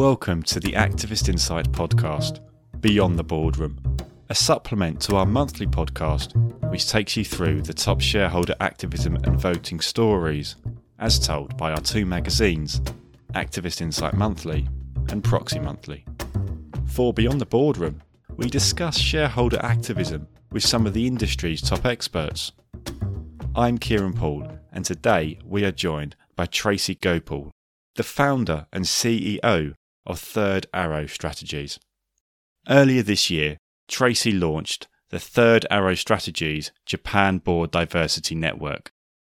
Welcome to the Activist Insight podcast, Beyond the Boardroom, a supplement to our monthly podcast which takes you through the top shareholder activism and voting stories, as told by our two magazines, Activist Insight Monthly and Proxy Monthly. For Beyond the Boardroom, we discuss shareholder activism with some of the industry's top experts. I'm Kieran Poole, and today we are joined by Tracy Gopal, the founder and CEO of Third Arrow Strategies. Earlier this year, Tracy launched the Third Arrow Strategies Japan Board Diversity Network,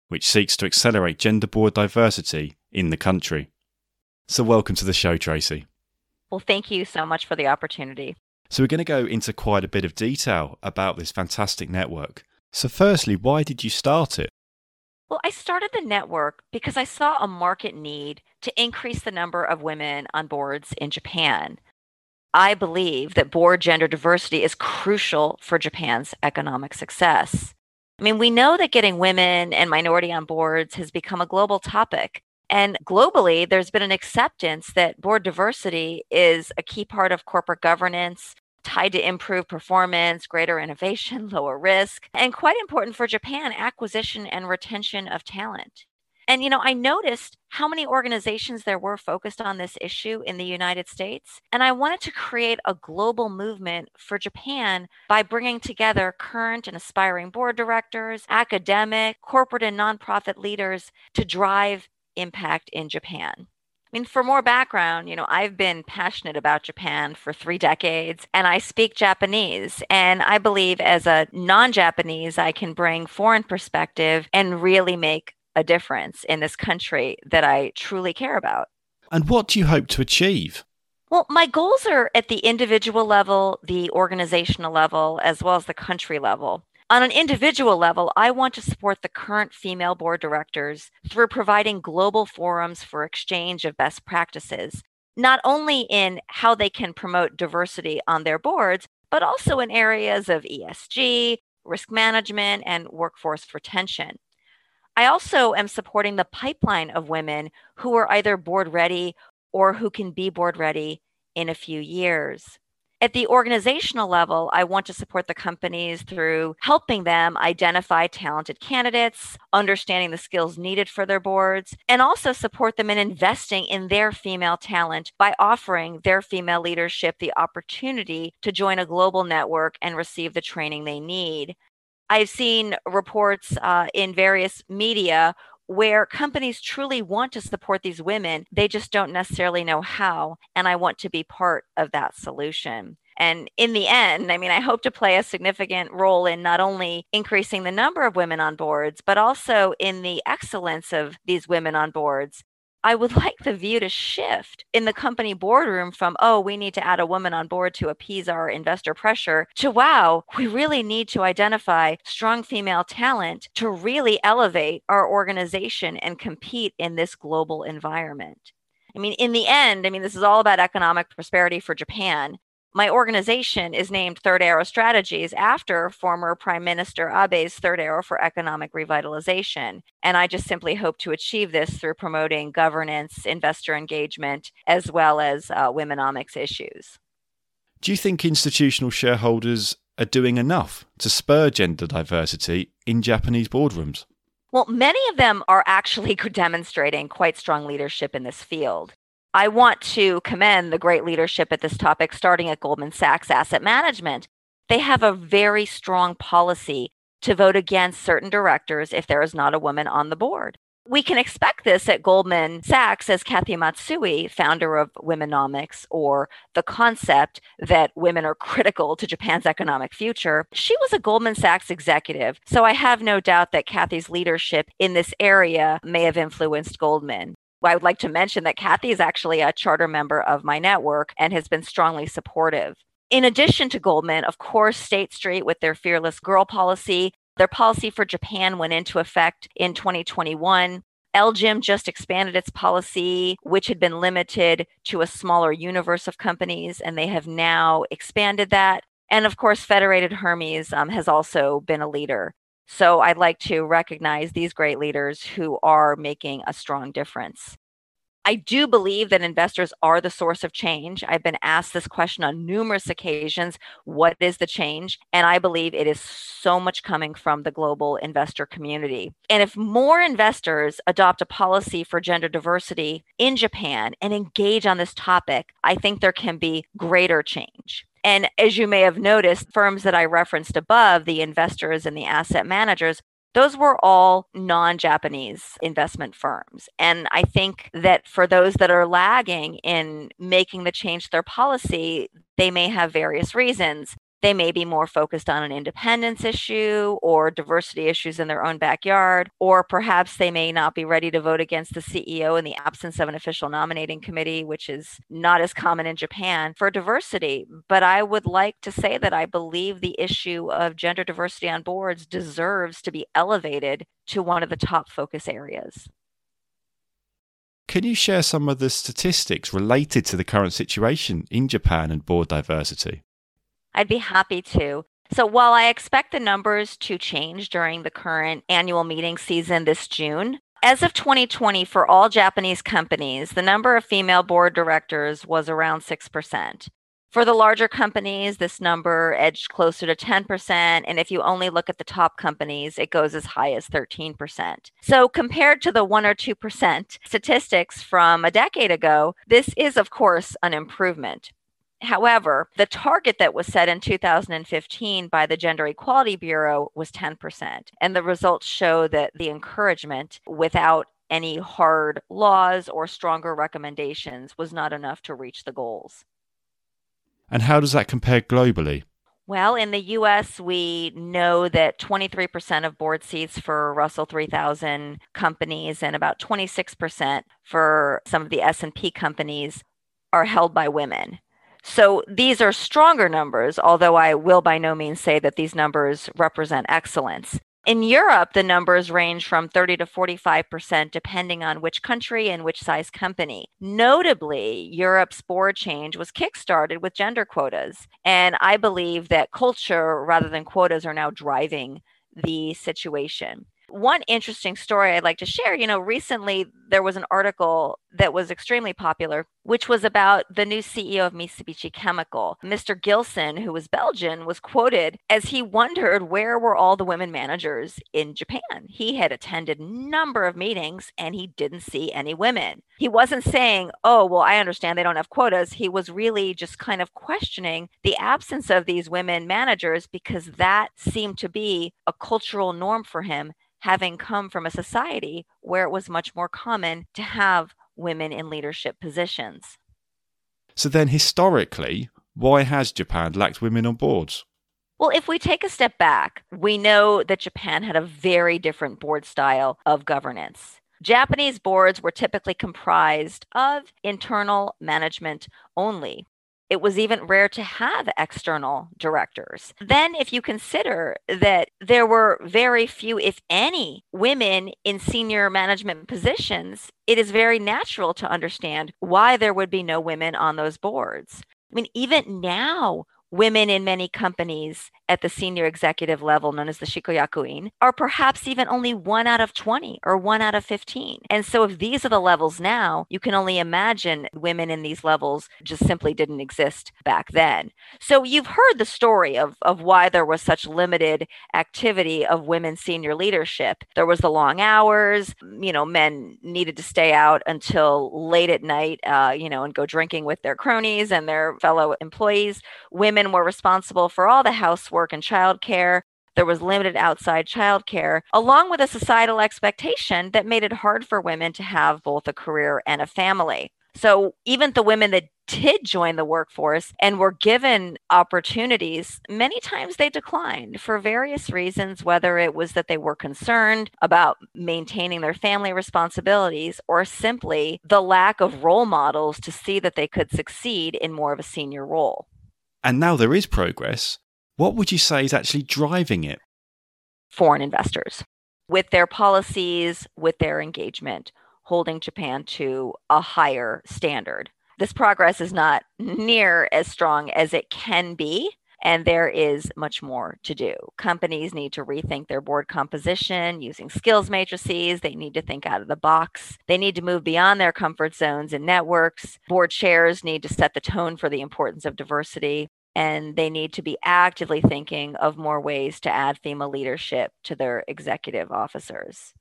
which seeks to accelerate gender board diversity in the country. So, welcome to the show, Tracy. Well, thank you so much for the opportunity. So, we're going to go into quite a bit of detail about this fantastic network. So, firstly, why did you start it? Well, I started the network because I saw a market need to increase the number of women on boards in Japan. I believe that board gender diversity is crucial for Japan's economic success. I mean, we know that getting women and minority on boards has become a global topic. And globally, there's been an acceptance that board diversity is a key part of corporate governance, tied to improved performance, greater innovation, lower risk, and quite important for Japan, acquisition and retention of talent. And, you know, I noticed how many organizations there were focused on this issue in the United States. And I wanted to create a global movement for Japan by bringing together current and aspiring board directors, academic, corporate, and nonprofit leaders to drive impact in Japan. I mean, for more background, you know, I've been passionate about Japan for three decades and I speak Japanese. And I believe as a non Japanese, I can bring foreign perspective and really make a difference in this country that I truly care about. And what do you hope to achieve? Well, my goals are at the individual level, the organizational level, as well as the country level. On an individual level, I want to support the current female board directors through providing global forums for exchange of best practices, not only in how they can promote diversity on their boards, but also in areas of ESG, risk management, and workforce retention. I also am supporting the pipeline of women who are either board ready or who can be board ready in a few years. At the organizational level, I want to support the companies through helping them identify talented candidates, understanding the skills needed for their boards, and also support them in investing in their female talent by offering their female leadership the opportunity to join a global network and receive the training they need. I've seen reports uh, in various media where companies truly want to support these women, they just don't necessarily know how. And I want to be part of that solution. And in the end, I mean, I hope to play a significant role in not only increasing the number of women on boards, but also in the excellence of these women on boards. I would like the view to shift in the company boardroom from, oh, we need to add a woman on board to appease our investor pressure, to, wow, we really need to identify strong female talent to really elevate our organization and compete in this global environment. I mean, in the end, I mean, this is all about economic prosperity for Japan my organization is named Third Arrow Strategies after former Prime Minister Abe's Third Arrow for Economic Revitalization. And I just simply hope to achieve this through promoting governance, investor engagement, as well as uh, womenomics issues. Do you think institutional shareholders are doing enough to spur gender diversity in Japanese boardrooms? Well, many of them are actually demonstrating quite strong leadership in this field. I want to commend the great leadership at this topic, starting at Goldman Sachs Asset Management. They have a very strong policy to vote against certain directors if there is not a woman on the board. We can expect this at Goldman Sachs as Kathy Matsui, founder of Womenomics, or the concept that women are critical to Japan's economic future. She was a Goldman Sachs executive, so I have no doubt that Kathy's leadership in this area may have influenced Goldman. I would like to mention that Kathy is actually a charter member of my network and has been strongly supportive. In addition to Goldman, of course, State Street with their Fearless Girl policy, their policy for Japan went into effect in 2021. LGIM just expanded its policy, which had been limited to a smaller universe of companies, and they have now expanded that. And of course, Federated Hermes um, has also been a leader. So I'd like to recognize these great leaders who are making a strong difference. I do believe that investors are the source of change. I've been asked this question on numerous occasions what is the change? And I believe it is so much coming from the global investor community. And if more investors adopt a policy for gender diversity in Japan and engage on this topic, I think there can be greater change. And as you may have noticed, firms that I referenced above, the investors and the asset managers, those were all non Japanese investment firms. And I think that for those that are lagging in making the change to their policy, they may have various reasons. They may be more focused on an independence issue or diversity issues in their own backyard, or perhaps they may not be ready to vote against the CEO in the absence of an official nominating committee, which is not as common in Japan for diversity. But I would like to say that I believe the issue of gender diversity on boards deserves to be elevated to one of the top focus areas. Can you share some of the statistics related to the current situation in Japan and board diversity? I'd be happy to. So while I expect the numbers to change during the current annual meeting season this June, as of 2020, for all Japanese companies, the number of female board directors was around 6%. For the larger companies, this number edged closer to 10%. And if you only look at the top companies, it goes as high as 13%. So, compared to the 1 or 2% statistics from a decade ago, this is, of course, an improvement. However, the target that was set in 2015 by the Gender Equality Bureau was 10%. And the results show that the encouragement without any hard laws or stronger recommendations was not enough to reach the goals. And how does that compare globally? Well, in the US, we know that 23% of board seats for Russell 3000 companies and about 26% for some of the S&P companies are held by women. So these are stronger numbers, although I will by no means say that these numbers represent excellence. In Europe, the numbers range from 30 to 45%, depending on which country and which size company. Notably, Europe's board change was kickstarted with gender quotas. And I believe that culture rather than quotas are now driving the situation one interesting story I'd like to share, you know, recently there was an article that was extremely popular, which was about the new CEO of Mitsubishi Chemical. Mr. Gilson, who was Belgian, was quoted as he wondered where were all the women managers in Japan. He had attended number of meetings and he didn't see any women. He wasn't saying, "Oh, well, I understand they don't have quotas." He was really just kind of questioning the absence of these women managers because that seemed to be a cultural norm for him having come from a society where it was much more common to have women in leadership positions. So, then historically, why has Japan lacked women on boards? Well, if we take a step back, we know that Japan had a very different board style of governance. Japanese boards were typically comprised of internal management only, it was even rare to have external directors. Then, if you consider that there were very few, if any, women in senior management positions, it is very natural to understand why there would be no women on those boards. I mean, even now, women in many companies at the senior executive level, known as the Shikkoyakuin, are perhaps even only one out of 20 or one out of 15. And so, if these are the levels now, you can only imagine women in these levels just simply didn't exist back then. So, you've heard the story of, of why there was such limited activity of women senior leadership. There was the long hours, you know, men needed to stay out until late at night, uh, you know, and go drinking with their cronies and their fellow employees. Women were responsible for all the housework work and childcare. There was limited outside childcare, along with a societal expectation that made it hard for women to have both a career and a family. So, even the women that did join the workforce and were given opportunities, many times they declined for various reasons, whether it was that they were concerned about maintaining their family responsibilities or simply the lack of role models to see that they could succeed in more of a senior role. And now there is progress. What would you say is actually driving it? Foreign investors with their policies, with their engagement, holding Japan to a higher standard. This progress is not near as strong as it can be. And there is much more to do. Companies need to rethink their board composition using skills matrices. They need to think out of the box. They need to move beyond their comfort zones and networks. Board chairs need to set the tone for the importance of diversity. And they need to be actively thinking of more ways to add female leadership to their executive officers.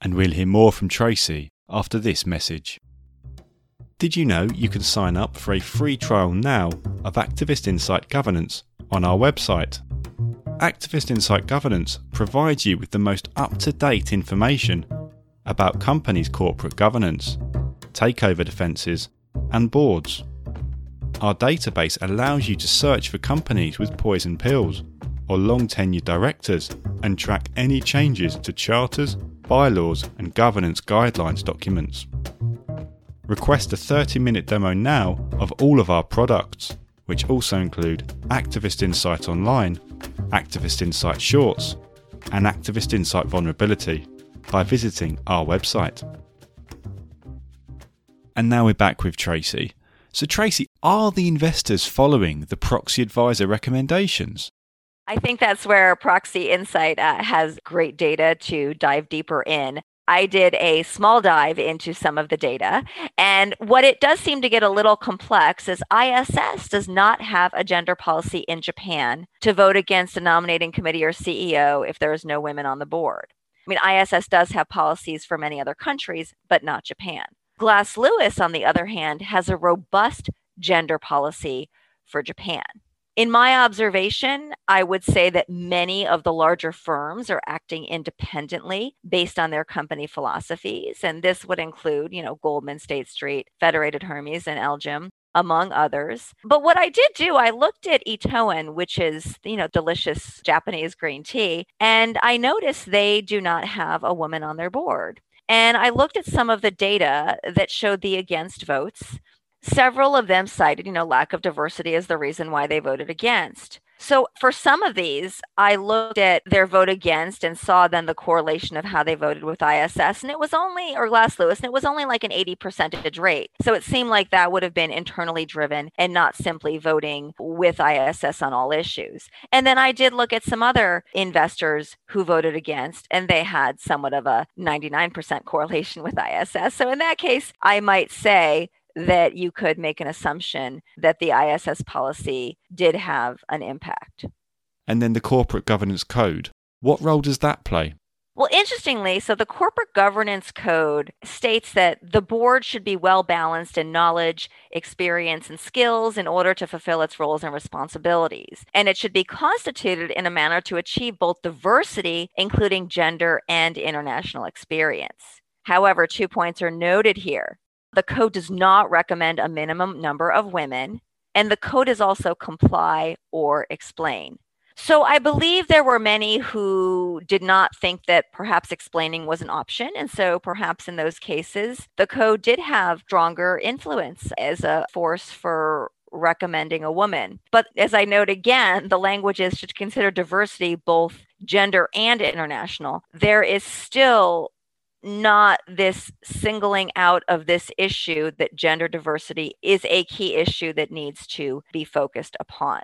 And we'll hear more from Tracy after this message. Did you know you can sign up for a free trial now of Activist Insight Governance on our website? Activist Insight Governance provides you with the most up to date information about companies' corporate governance, takeover defences, and boards. Our database allows you to search for companies with poison pills or long tenured directors and track any changes to charters, bylaws, and governance guidelines documents. Request a 30 minute demo now of all of our products, which also include Activist Insight Online, Activist Insight Shorts, and Activist Insight Vulnerability by visiting our website. And now we're back with Tracy. So, Tracy, are the investors following the proxy advisor recommendations? I think that's where Proxy Insight uh, has great data to dive deeper in. I did a small dive into some of the data. And what it does seem to get a little complex is ISS does not have a gender policy in Japan to vote against a nominating committee or CEO if there is no women on the board. I mean, ISS does have policies for many other countries, but not Japan. Glass Lewis, on the other hand, has a robust gender policy for Japan. In my observation, I would say that many of the larger firms are acting independently based on their company philosophies. And this would include, you know, Goldman, State Street, Federated Hermes, and LGIM among others. But what I did do, I looked at Ito En, which is, you know, delicious Japanese green tea, and I noticed they do not have a woman on their board. And I looked at some of the data that showed the against votes. Several of them cited, you know, lack of diversity as the reason why they voted against. So for some of these, I looked at their vote against and saw then the correlation of how they voted with ISS. And it was only, or Glass Lewis, and it was only like an 80 percentage rate. So it seemed like that would have been internally driven and not simply voting with ISS on all issues. And then I did look at some other investors who voted against, and they had somewhat of a 99% correlation with ISS. So in that case, I might say that you could make an assumption that the ISS policy did have an impact. And then the corporate governance code, what role does that play? Well, interestingly, so the corporate governance code states that the board should be well balanced in knowledge, experience, and skills in order to fulfill its roles and responsibilities. And it should be constituted in a manner to achieve both diversity, including gender and international experience. However, two points are noted here. The code does not recommend a minimum number of women, and the code is also comply or explain. So I believe there were many who did not think that perhaps explaining was an option. And so perhaps in those cases, the code did have stronger influence as a force for recommending a woman. But as I note again, the language is to consider diversity both gender and international. There is still not this singling out of this issue that gender diversity is a key issue that needs to be focused upon.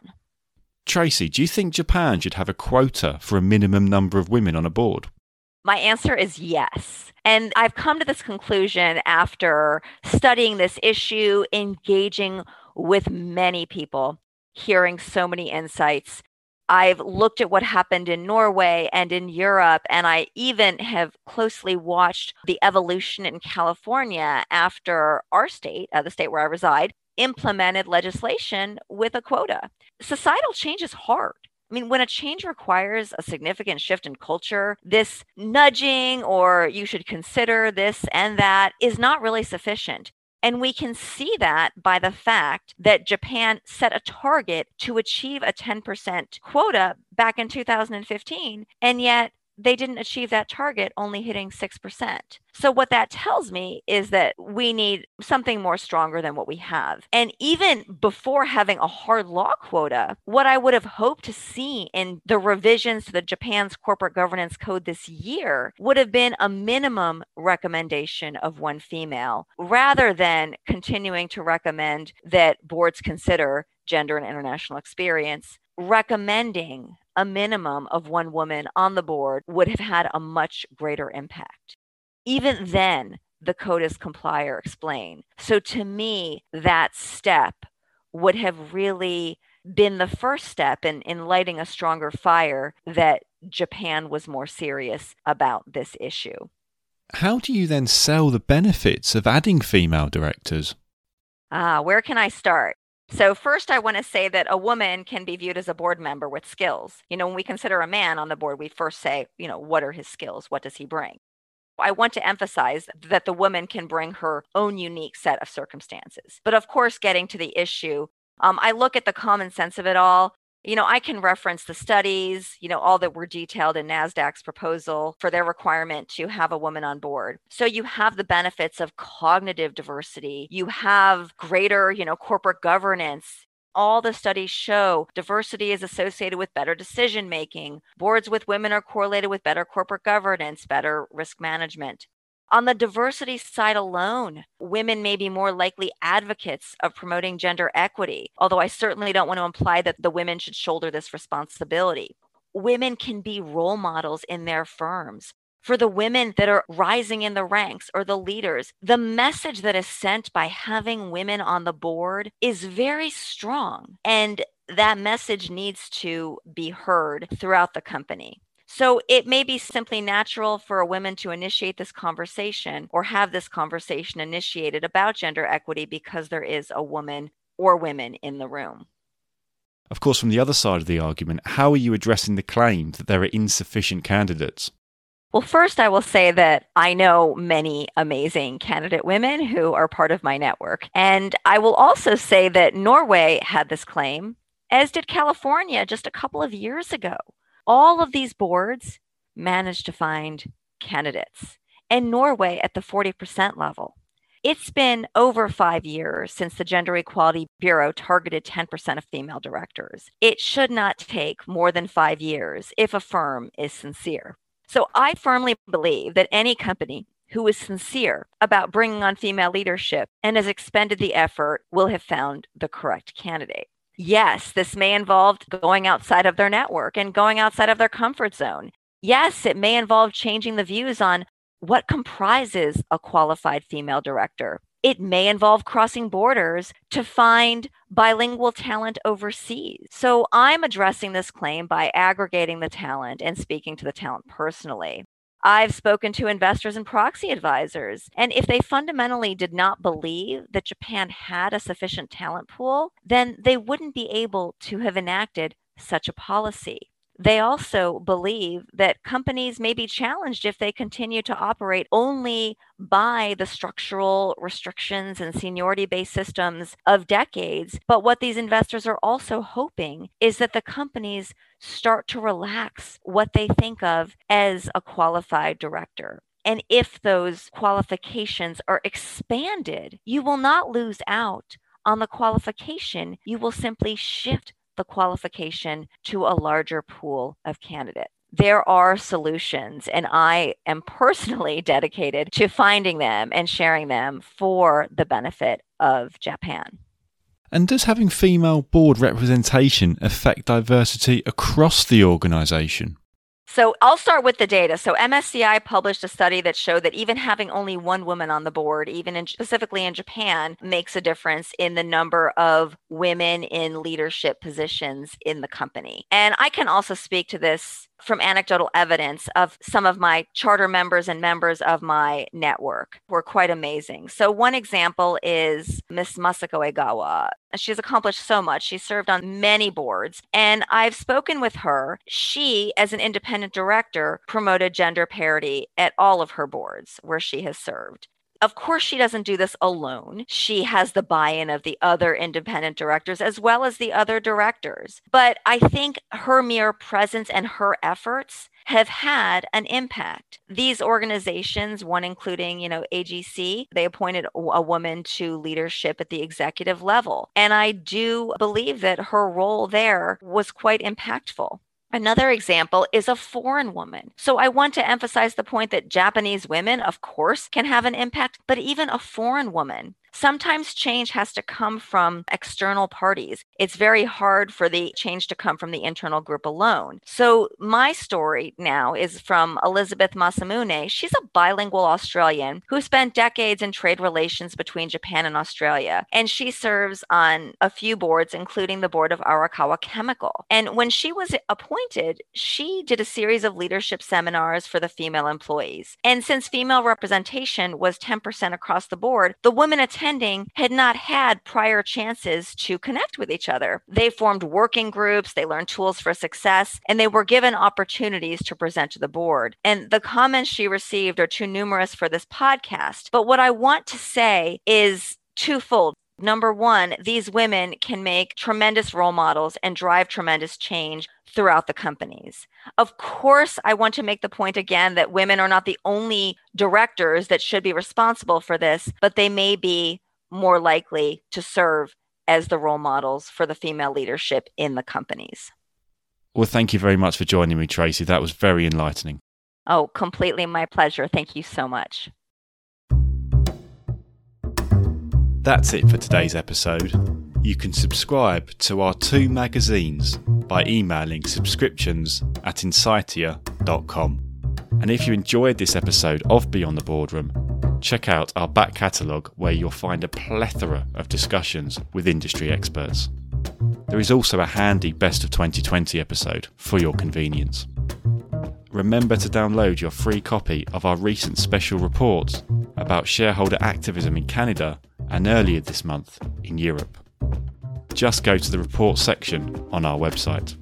Tracy, do you think Japan should have a quota for a minimum number of women on a board? My answer is yes. And I've come to this conclusion after studying this issue, engaging with many people, hearing so many insights, I've looked at what happened in Norway and in Europe, and I even have closely watched the evolution in California after our state, uh, the state where I reside, implemented legislation with a quota. Societal change is hard. I mean, when a change requires a significant shift in culture, this nudging or you should consider this and that is not really sufficient. And we can see that by the fact that Japan set a target to achieve a 10% quota back in 2015. And yet they didn't achieve that target, only hitting 6%. So, what that tells me is that we need something more stronger than what we have. And even before having a hard law quota, what I would have hoped to see in the revisions to the Japan's corporate governance code this year would have been a minimum recommendation of one female rather than continuing to recommend that boards consider gender and international experience recommending a minimum of one woman on the board would have had a much greater impact. Even then, the CODIS complier explained. So to me, that step would have really been the first step in, in lighting a stronger fire that Japan was more serious about this issue. How do you then sell the benefits of adding female directors? Ah, where can I start? So, first, I want to say that a woman can be viewed as a board member with skills. You know, when we consider a man on the board, we first say, you know, what are his skills? What does he bring? I want to emphasize that the woman can bring her own unique set of circumstances. But of course, getting to the issue, um, I look at the common sense of it all. You know, I can reference the studies, you know, all that were detailed in NASDAQ's proposal for their requirement to have a woman on board. So you have the benefits of cognitive diversity, you have greater, you know, corporate governance, all the studies show diversity is associated with better decision making. Boards with women are correlated with better corporate governance, better risk management. On the diversity side alone, women may be more likely advocates of promoting gender equity, although I certainly don't want to imply that the women should shoulder this responsibility. Women can be role models in their firms for the women that are rising in the ranks or the leaders. The message that is sent by having women on the board is very strong. And that message needs to be heard throughout the company. So it may be simply natural for a woman to initiate this conversation or have this conversation initiated about gender equity because there is a woman or women in the room. Of course, from the other side of the argument, how are you addressing the claim that there are insufficient candidates? Well, first, I will say that I know many amazing candidate women who are part of my network. And I will also say that Norway had this claim, as did California just a couple of years ago. All of these boards managed to find candidates, and Norway at the 40% level. It's been over five years since the Gender Equality Bureau targeted 10% of female directors. It should not take more than five years if a firm is sincere. So I firmly believe that any company who is sincere about bringing on female leadership and has expended the effort will have found the correct candidate. Yes, this may involve going outside of their network and going outside of their comfort zone. Yes, it may involve changing the views on what comprises a qualified female director. It may involve crossing borders to find bilingual talent overseas. So I'm addressing this claim by aggregating the talent and speaking to the talent personally. I've spoken to investors and proxy advisors, and if they fundamentally did not believe that Japan had a sufficient talent pool, then they wouldn't be able to have enacted such a policy. They also believe that companies may be challenged if they continue to operate only by the structural restrictions and seniority based systems of decades. But what these investors are also hoping is that the companies start to relax what they think of as a qualified director. And if those qualifications are expanded, you will not lose out on the qualification. You will simply shift the qualification to a larger pool of candidates. There are solutions, and I am personally dedicated to finding them and sharing them for the benefit of Japan. And does having female board representation affect diversity across the organisation? So I'll start with the data. So MSCI published a study that showed that even having only one woman on the board, even in, specifically in Japan, makes a difference in the number of women in leadership positions in the company. And I can also speak to this from anecdotal evidence of some of my charter members and members of my network were quite amazing. So, one example is Miss Masako Egawa. She's accomplished so much. She served on many boards, and I've spoken with her. She, as an independent director, promoted gender parity at all of her boards where she has served. Of course, she doesn't do this alone. She has the buy in of the other independent directors as well as the other directors. But I think her mere presence and her efforts have had an impact. These organizations, one including, you know, AGC, they appointed a woman to leadership at the executive level. And I do believe that her role there was quite impactful. Another example is a foreign woman. So I want to emphasize the point that Japanese women, of course, can have an impact, but even a foreign woman sometimes change has to come from external parties. It's very hard for the change to come from the internal group alone. So, my story now is from Elizabeth Masamune. She's a bilingual Australian who spent decades in trade relations between Japan and Australia. And she serves on a few boards, including the board of Arakawa Chemical. And when she was appointed, she did a series of leadership seminars for the female employees. And since female representation was 10% across the board, the women attending had not had prior chances to connect with each other. They formed working groups, they learned tools for success, and they were given opportunities to present to the board. And the comments she received are too numerous for this podcast. But what I want to say is twofold. Number one, these women can make tremendous role models and drive tremendous change throughout the companies. Of course, I want to make the point again that women are not the only directors that should be responsible for this, but they may be more likely to serve as the role models for the female leadership in the companies. Well, thank you very much for joining me, Tracy. That was very enlightening. Oh, completely my pleasure. Thank you so much. That's it for today's episode. You can subscribe to our two magazines by emailing subscriptions at insightia.com. And if you enjoyed this episode of Beyond the Boardroom, check out our back catalogue where you'll find a plethora of discussions with industry experts. There is also a handy Best of 2020 episode for your convenience. Remember to download your free copy of our recent special report about shareholder activism in Canada and earlier this month in Europe. Just go to the report section on our website.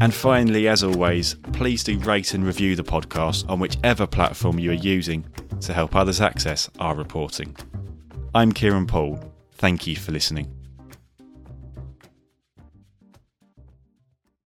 And finally, as always, please do rate and review the podcast on whichever platform you are using to help others access our reporting. I'm Kieran Poole. Thank you for listening.